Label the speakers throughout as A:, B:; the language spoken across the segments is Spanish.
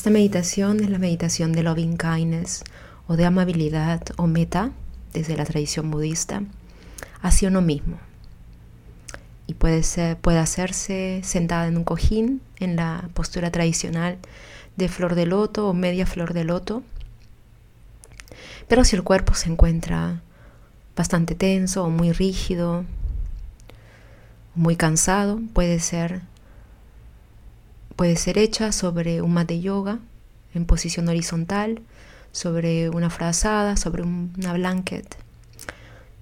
A: Esta meditación es la meditación de loving kindness o de amabilidad o meta desde la tradición budista hacia uno mismo. Y puede, ser, puede hacerse sentada en un cojín en la postura tradicional de flor de loto o media flor de loto. Pero si el cuerpo se encuentra bastante tenso o muy rígido, muy cansado, puede ser puede ser hecha sobre un mat de yoga en posición horizontal, sobre una frazada, sobre una blanket.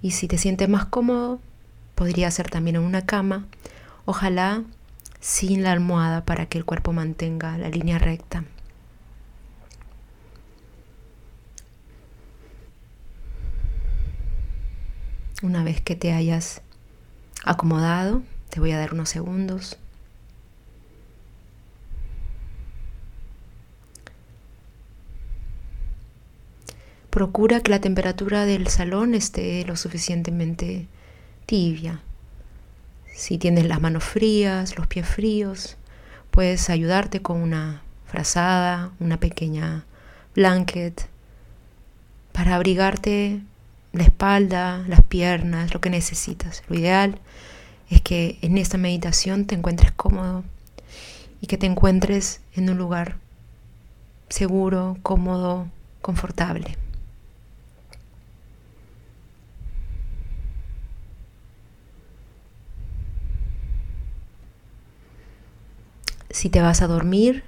A: Y si te sientes más cómodo, podría ser también en una cama, ojalá sin la almohada para que el cuerpo mantenga la línea recta. Una vez que te hayas acomodado, te voy a dar unos segundos. Procura que la temperatura del salón esté lo suficientemente tibia. Si tienes las manos frías, los pies fríos, puedes ayudarte con una frazada, una pequeña blanket para abrigarte la espalda, las piernas, lo que necesitas. Lo ideal es que en esta meditación te encuentres cómodo y que te encuentres en un lugar seguro, cómodo, confortable. Si te vas a dormir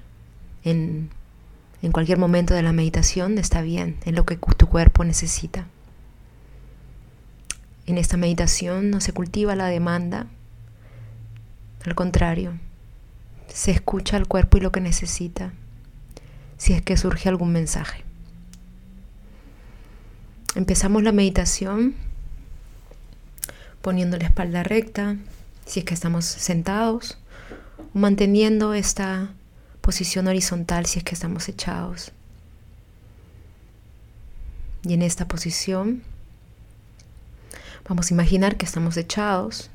A: en, en cualquier momento de la meditación, está bien, es lo que tu cuerpo necesita. En esta meditación no se cultiva la demanda, al contrario, se escucha al cuerpo y lo que necesita, si es que surge algún mensaje. Empezamos la meditación poniendo la espalda recta, si es que estamos sentados, manteniendo esta posición horizontal si es que estamos echados. Y en esta posición vamos a imaginar que estamos echados,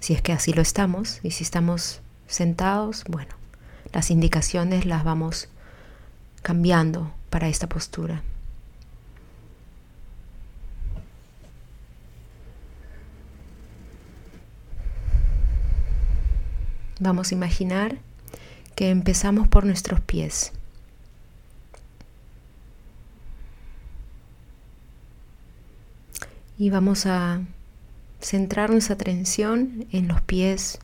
A: si es que así lo estamos, y si estamos sentados, bueno, las indicaciones las vamos cambiando para esta postura. Vamos a imaginar que empezamos por nuestros pies. Y vamos a centrar nuestra atención en los pies,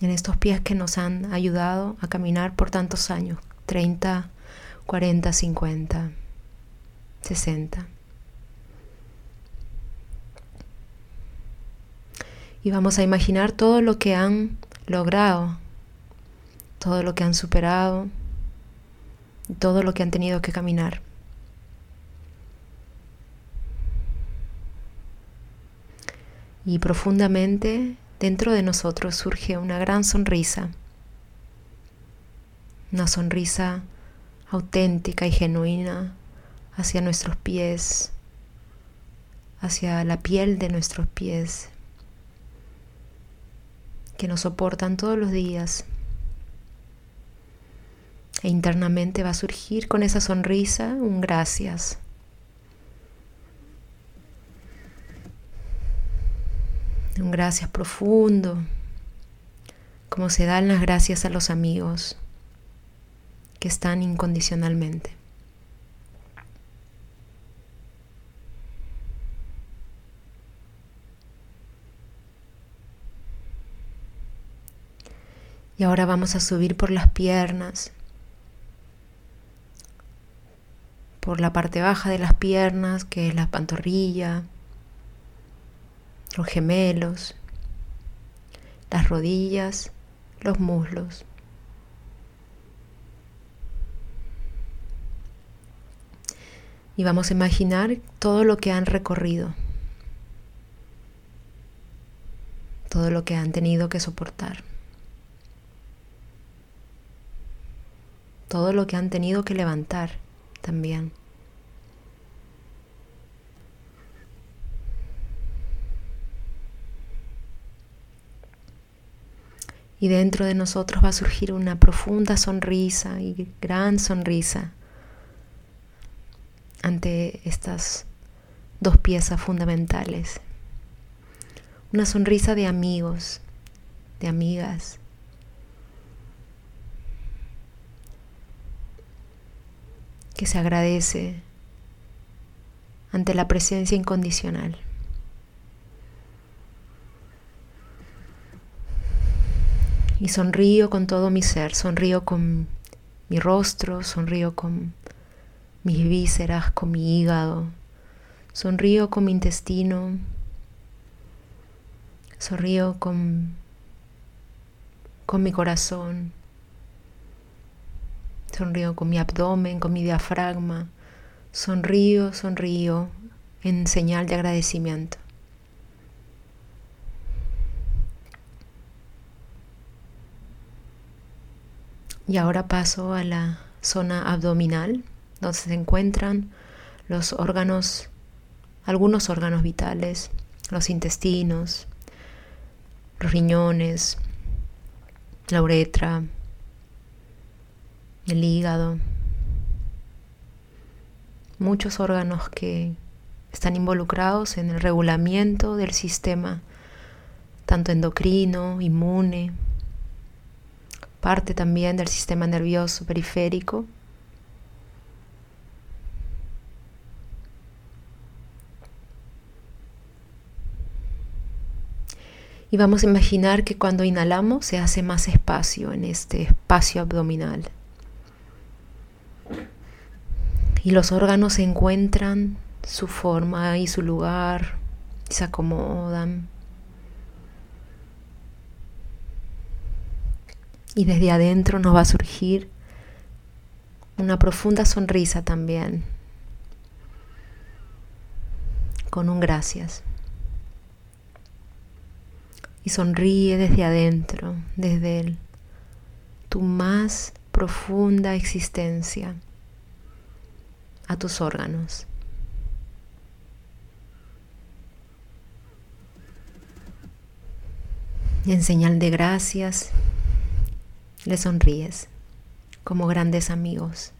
A: en estos pies que nos han ayudado a caminar por tantos años, 30, 40, 50, 60. Y vamos a imaginar todo lo que han logrado, todo lo que han superado, todo lo que han tenido que caminar. Y profundamente dentro de nosotros surge una gran sonrisa, una sonrisa auténtica y genuina hacia nuestros pies, hacia la piel de nuestros pies, que nos soportan todos los días. E internamente va a surgir con esa sonrisa un gracias. Un gracias profundo, como se dan las gracias a los amigos que están incondicionalmente. Y ahora vamos a subir por las piernas, por la parte baja de las piernas, que es la pantorrilla, los gemelos, las rodillas, los muslos. Y vamos a imaginar todo lo que han recorrido, todo lo que han tenido que soportar. Todo lo que han tenido que levantar también. Y dentro de nosotros va a surgir una profunda sonrisa y gran sonrisa ante estas dos piezas fundamentales. Una sonrisa de amigos, de amigas. Que se agradece ante la presencia incondicional. Y sonrío con todo mi ser, sonrío con mi rostro, sonrío con mis vísceras, con mi hígado, sonrío con mi intestino, sonrío con, con mi corazón, sonrío con mi abdomen, con mi diafragma, sonrío, sonrío en señal de agradecimiento. Y ahora paso a la zona abdominal, donde se encuentran los órganos, algunos órganos vitales, los intestinos, los riñones, la uretra, el hígado, muchos órganos que están involucrados en el regulamiento del sistema, tanto endocrino, inmune, parte también del sistema nervioso periférico. Y vamos a imaginar que cuando inhalamos se hace más espacio en este espacio abdominal. Y los órganos encuentran su forma y su lugar, se acomodan. Y desde adentro nos va a surgir una profunda sonrisa también, con un gracias. Y sonríe desde adentro, desde tu más profunda existencia, a tus órganos. En señal de gracias, le sonríes como grandes amigos.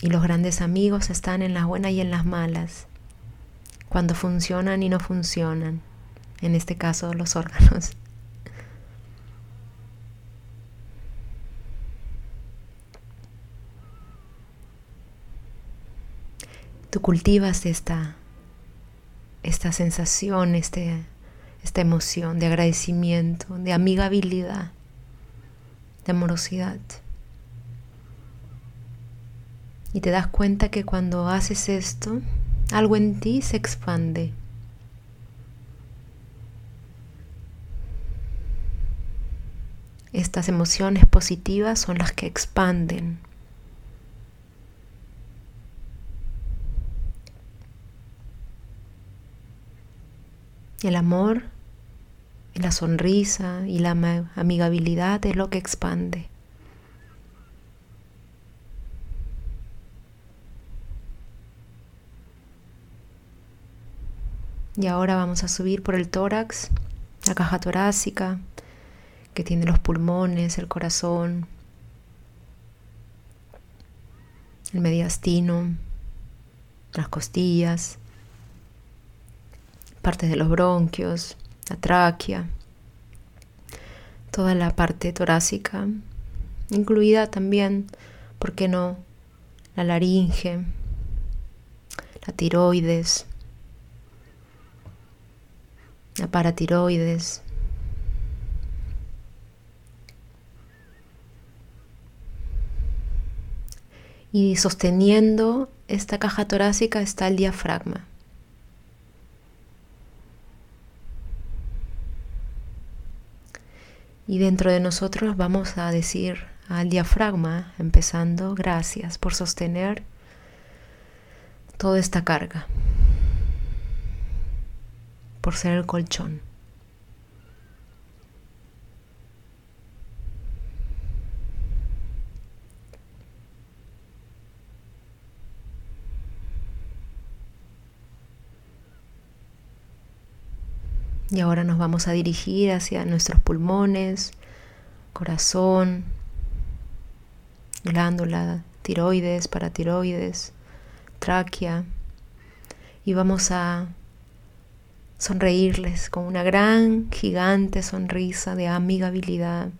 A: Y los grandes amigos están en las buenas y en las malas, cuando funcionan y no funcionan, en este caso los órganos. Tú cultivas esta, esta sensación, este, esta emoción de agradecimiento, de amigabilidad, de amorosidad. Y te das cuenta que cuando haces esto, algo en ti se expande. Estas emociones positivas son las que expanden El amor, la sonrisa y la amigabilidad es lo que expande. Y ahora vamos a subir por el tórax, la caja torácica, que tiene los pulmones, el corazón, el mediastino, las costillas, partes de los bronquios, la tráquea, toda la parte torácica, incluida también, ¿por qué no?, la laringe, la tiroides, la paratiroides. Y sosteniendo esta caja torácica está el diafragma. Y dentro de nosotros vamos a decir al diafragma, empezando, gracias por sostener toda esta carga, por ser el colchón. Y ahora nos vamos a dirigir hacia nuestros pulmones, corazón, glándula, tiroides, paratiroides, tráquea. Y vamos a sonreírles con una gran, gigante sonrisa de amigabilidad.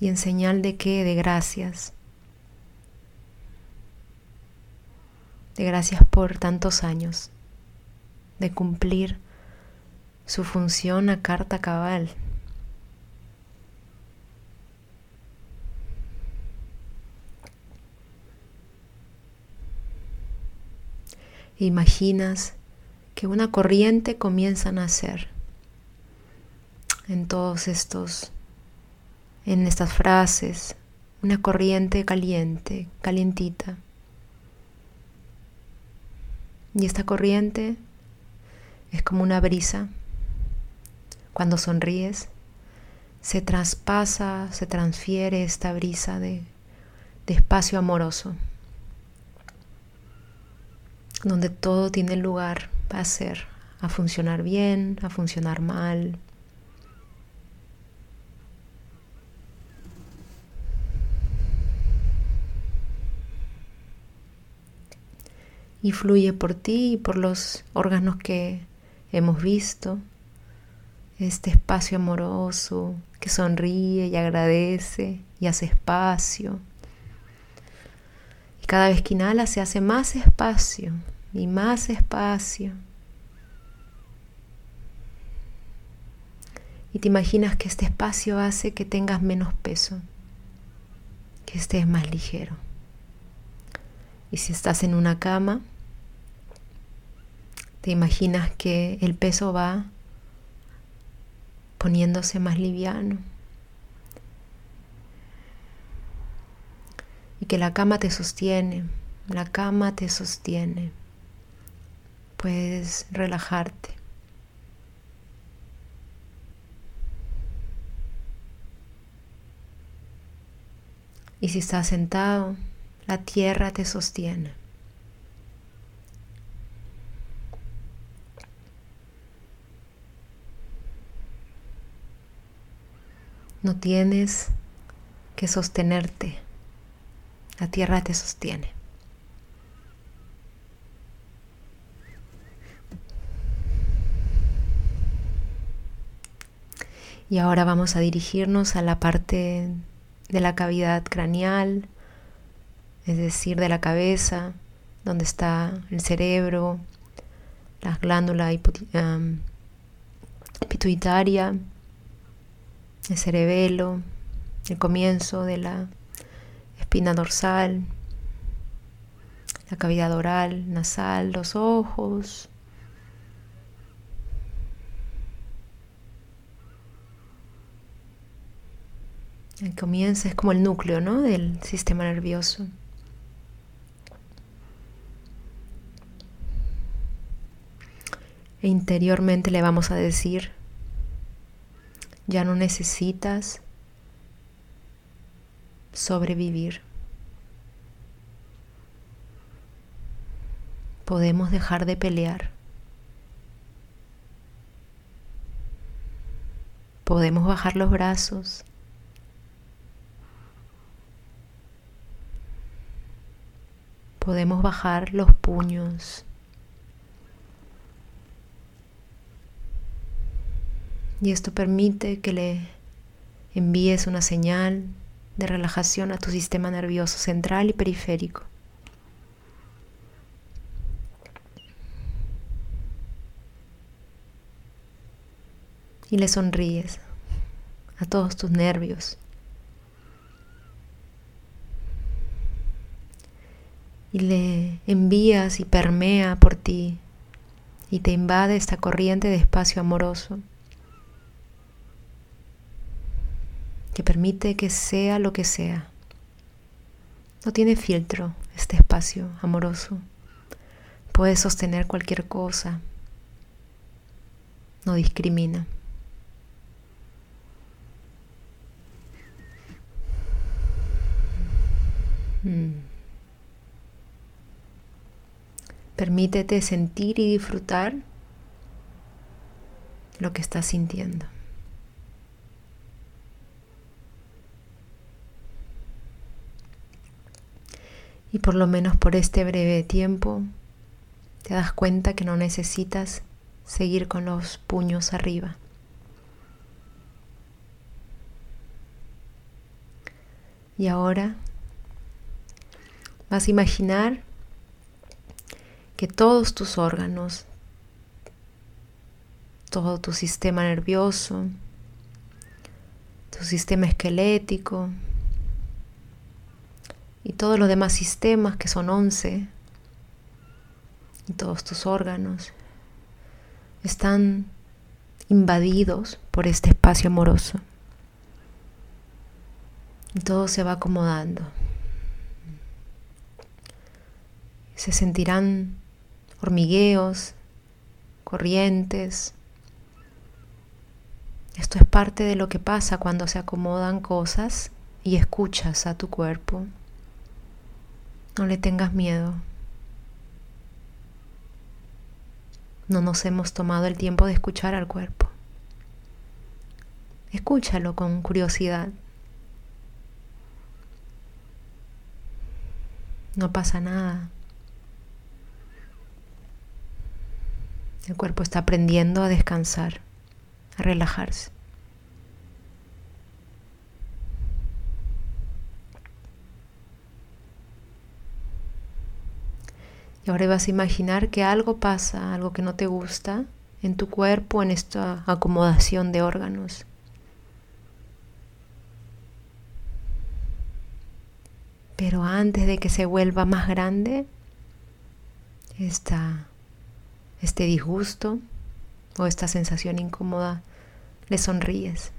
A: Y en señal de qué? De gracias. De gracias por tantos años. De cumplir su función a carta cabal. Imaginas que una corriente comienza a nacer en todos estos, en estas frases, una corriente caliente, calientita. Y esta corriente es como una brisa cuando sonríes, se traspasa, se transfiere esta brisa de, de espacio amoroso, donde todo tiene lugar a ser, a funcionar bien, a funcionar mal. Y fluye por ti y por los órganos que hemos visto este espacio amoroso que sonríe y agradece y hace espacio. Y cada vez que inhala se hace más espacio y más espacio. Y te imaginas que este espacio hace que tengas menos peso, que estés más ligero. Y si estás en una cama, te imaginas que el peso va poniéndose más liviano. Y que la cama te sostiene, la cama te sostiene. Puedes relajarte. Y si estás sentado, la tierra te sostiene. No tienes que sostenerte. La tierra te sostiene. Y ahora vamos a dirigirnos a la parte de la cavidad craneal, es decir, de la cabeza, donde está el cerebro, la glándula pituitaria, el cerebelo, el comienzo de la espina dorsal, la cavidad oral, nasal, los ojos. El comienzo es como el núcleo ¿no? del sistema nervioso. E interiormente le vamos a decir ya no necesitas sobrevivir. Podemos dejar de pelear. Podemos bajar los brazos. Podemos bajar los puños. Y esto permite que le envíes una señal de relajación a tu sistema nervioso central y periférico. Y le sonríes a todos tus nervios. Y le envías y permea por ti y te invade esta corriente de espacio amoroso. Que permite que sea lo que sea. No tiene filtro este espacio amoroso. Puede sostener cualquier cosa. No discrimina. Mm. Permítete sentir y disfrutar lo que estás sintiendo. Y por lo menos por este breve tiempo te das cuenta que no necesitas seguir con los puños arriba. Y ahora vas a imaginar que todos tus órganos, todo tu sistema nervioso, tu sistema esquelético y todos los demás sistemas que son 11 y todos tus órganos están invadidos por este espacio amoroso. Y todo se va acomodando. Se sentirán hormigueos, corrientes. Esto es parte de lo que pasa cuando se acomodan cosas y escuchas a tu cuerpo. No le tengas miedo. No nos hemos tomado el tiempo de escuchar al cuerpo. Escúchalo con curiosidad. No pasa nada. El cuerpo está aprendiendo a descansar, a relajarse. Y ahora vas a imaginar que algo pasa, algo que no te gusta en tu cuerpo, en esta acomodación de órganos. Pero antes de que se vuelva más grande, esta, este disgusto o esta sensación incómoda, le sonríes.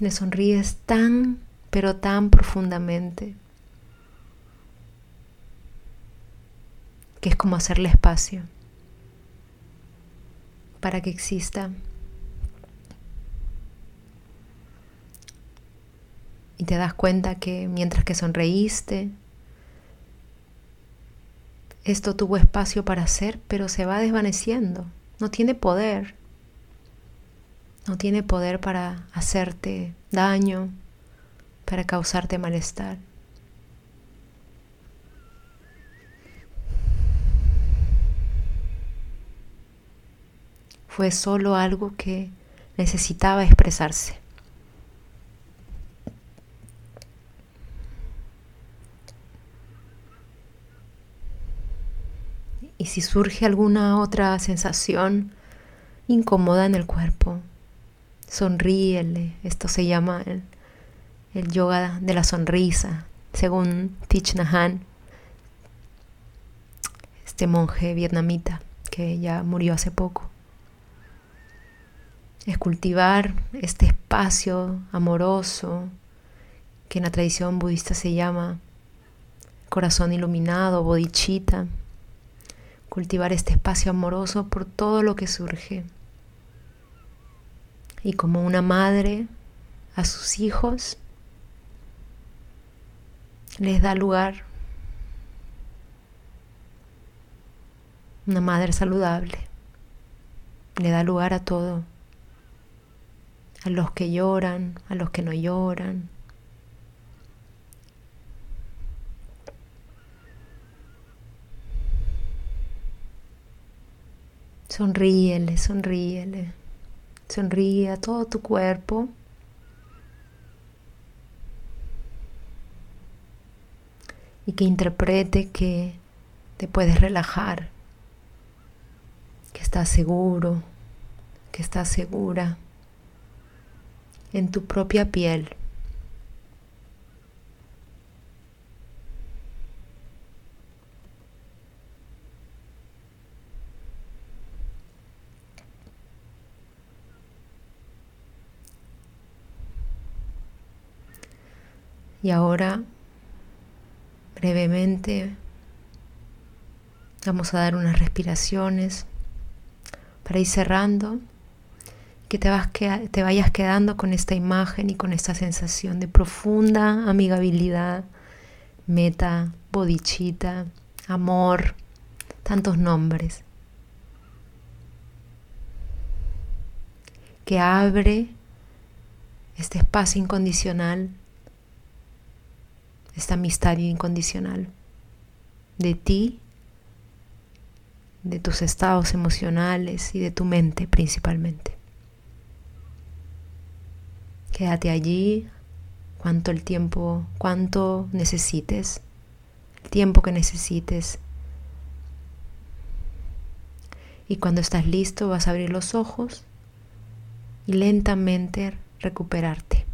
A: Le sonríes tan pero tan profundamente, que es como hacerle espacio para que exista. Y te das cuenta que mientras que sonreíste, esto tuvo espacio para ser, pero se va desvaneciendo. No tiene poder. No tiene poder para hacerte daño, para causarte malestar. Fue solo algo que necesitaba expresarse. Y si surge alguna otra sensación incómoda en el cuerpo, sonríele. Esto se llama el el yoga de la sonrisa, según Thich Nhat este monje vietnamita que ya murió hace poco. Es cultivar este espacio amoroso que en la tradición budista se llama corazón iluminado, bodhicitta. Cultivar este espacio amoroso por todo lo que surge. Y como una madre a sus hijos, les da lugar una madre saludable, le da lugar a todo, a los que lloran, a los que no lloran. Sonríele, sonríele, sonríe a todo tu cuerpo. Y que interprete que te puedes relajar, que estás seguro, que estás segura en tu propia piel. Y ahora brevemente. Vamos a dar unas respiraciones para ir cerrando. Que te, vas te vayas quedando con esta imagen y con esta sensación de profunda amigabilidad meta, bodichita, amor, tantos nombres. Que abre este espacio incondicional, esta amistad incondicional de ti, de tus estados emocionales y de tu mente principalmente. Quédate allí cuanto el tiempo, cuanto necesites, el tiempo que necesites. Y cuando estás listo vas a abrir los ojos y lentamente recuperarte.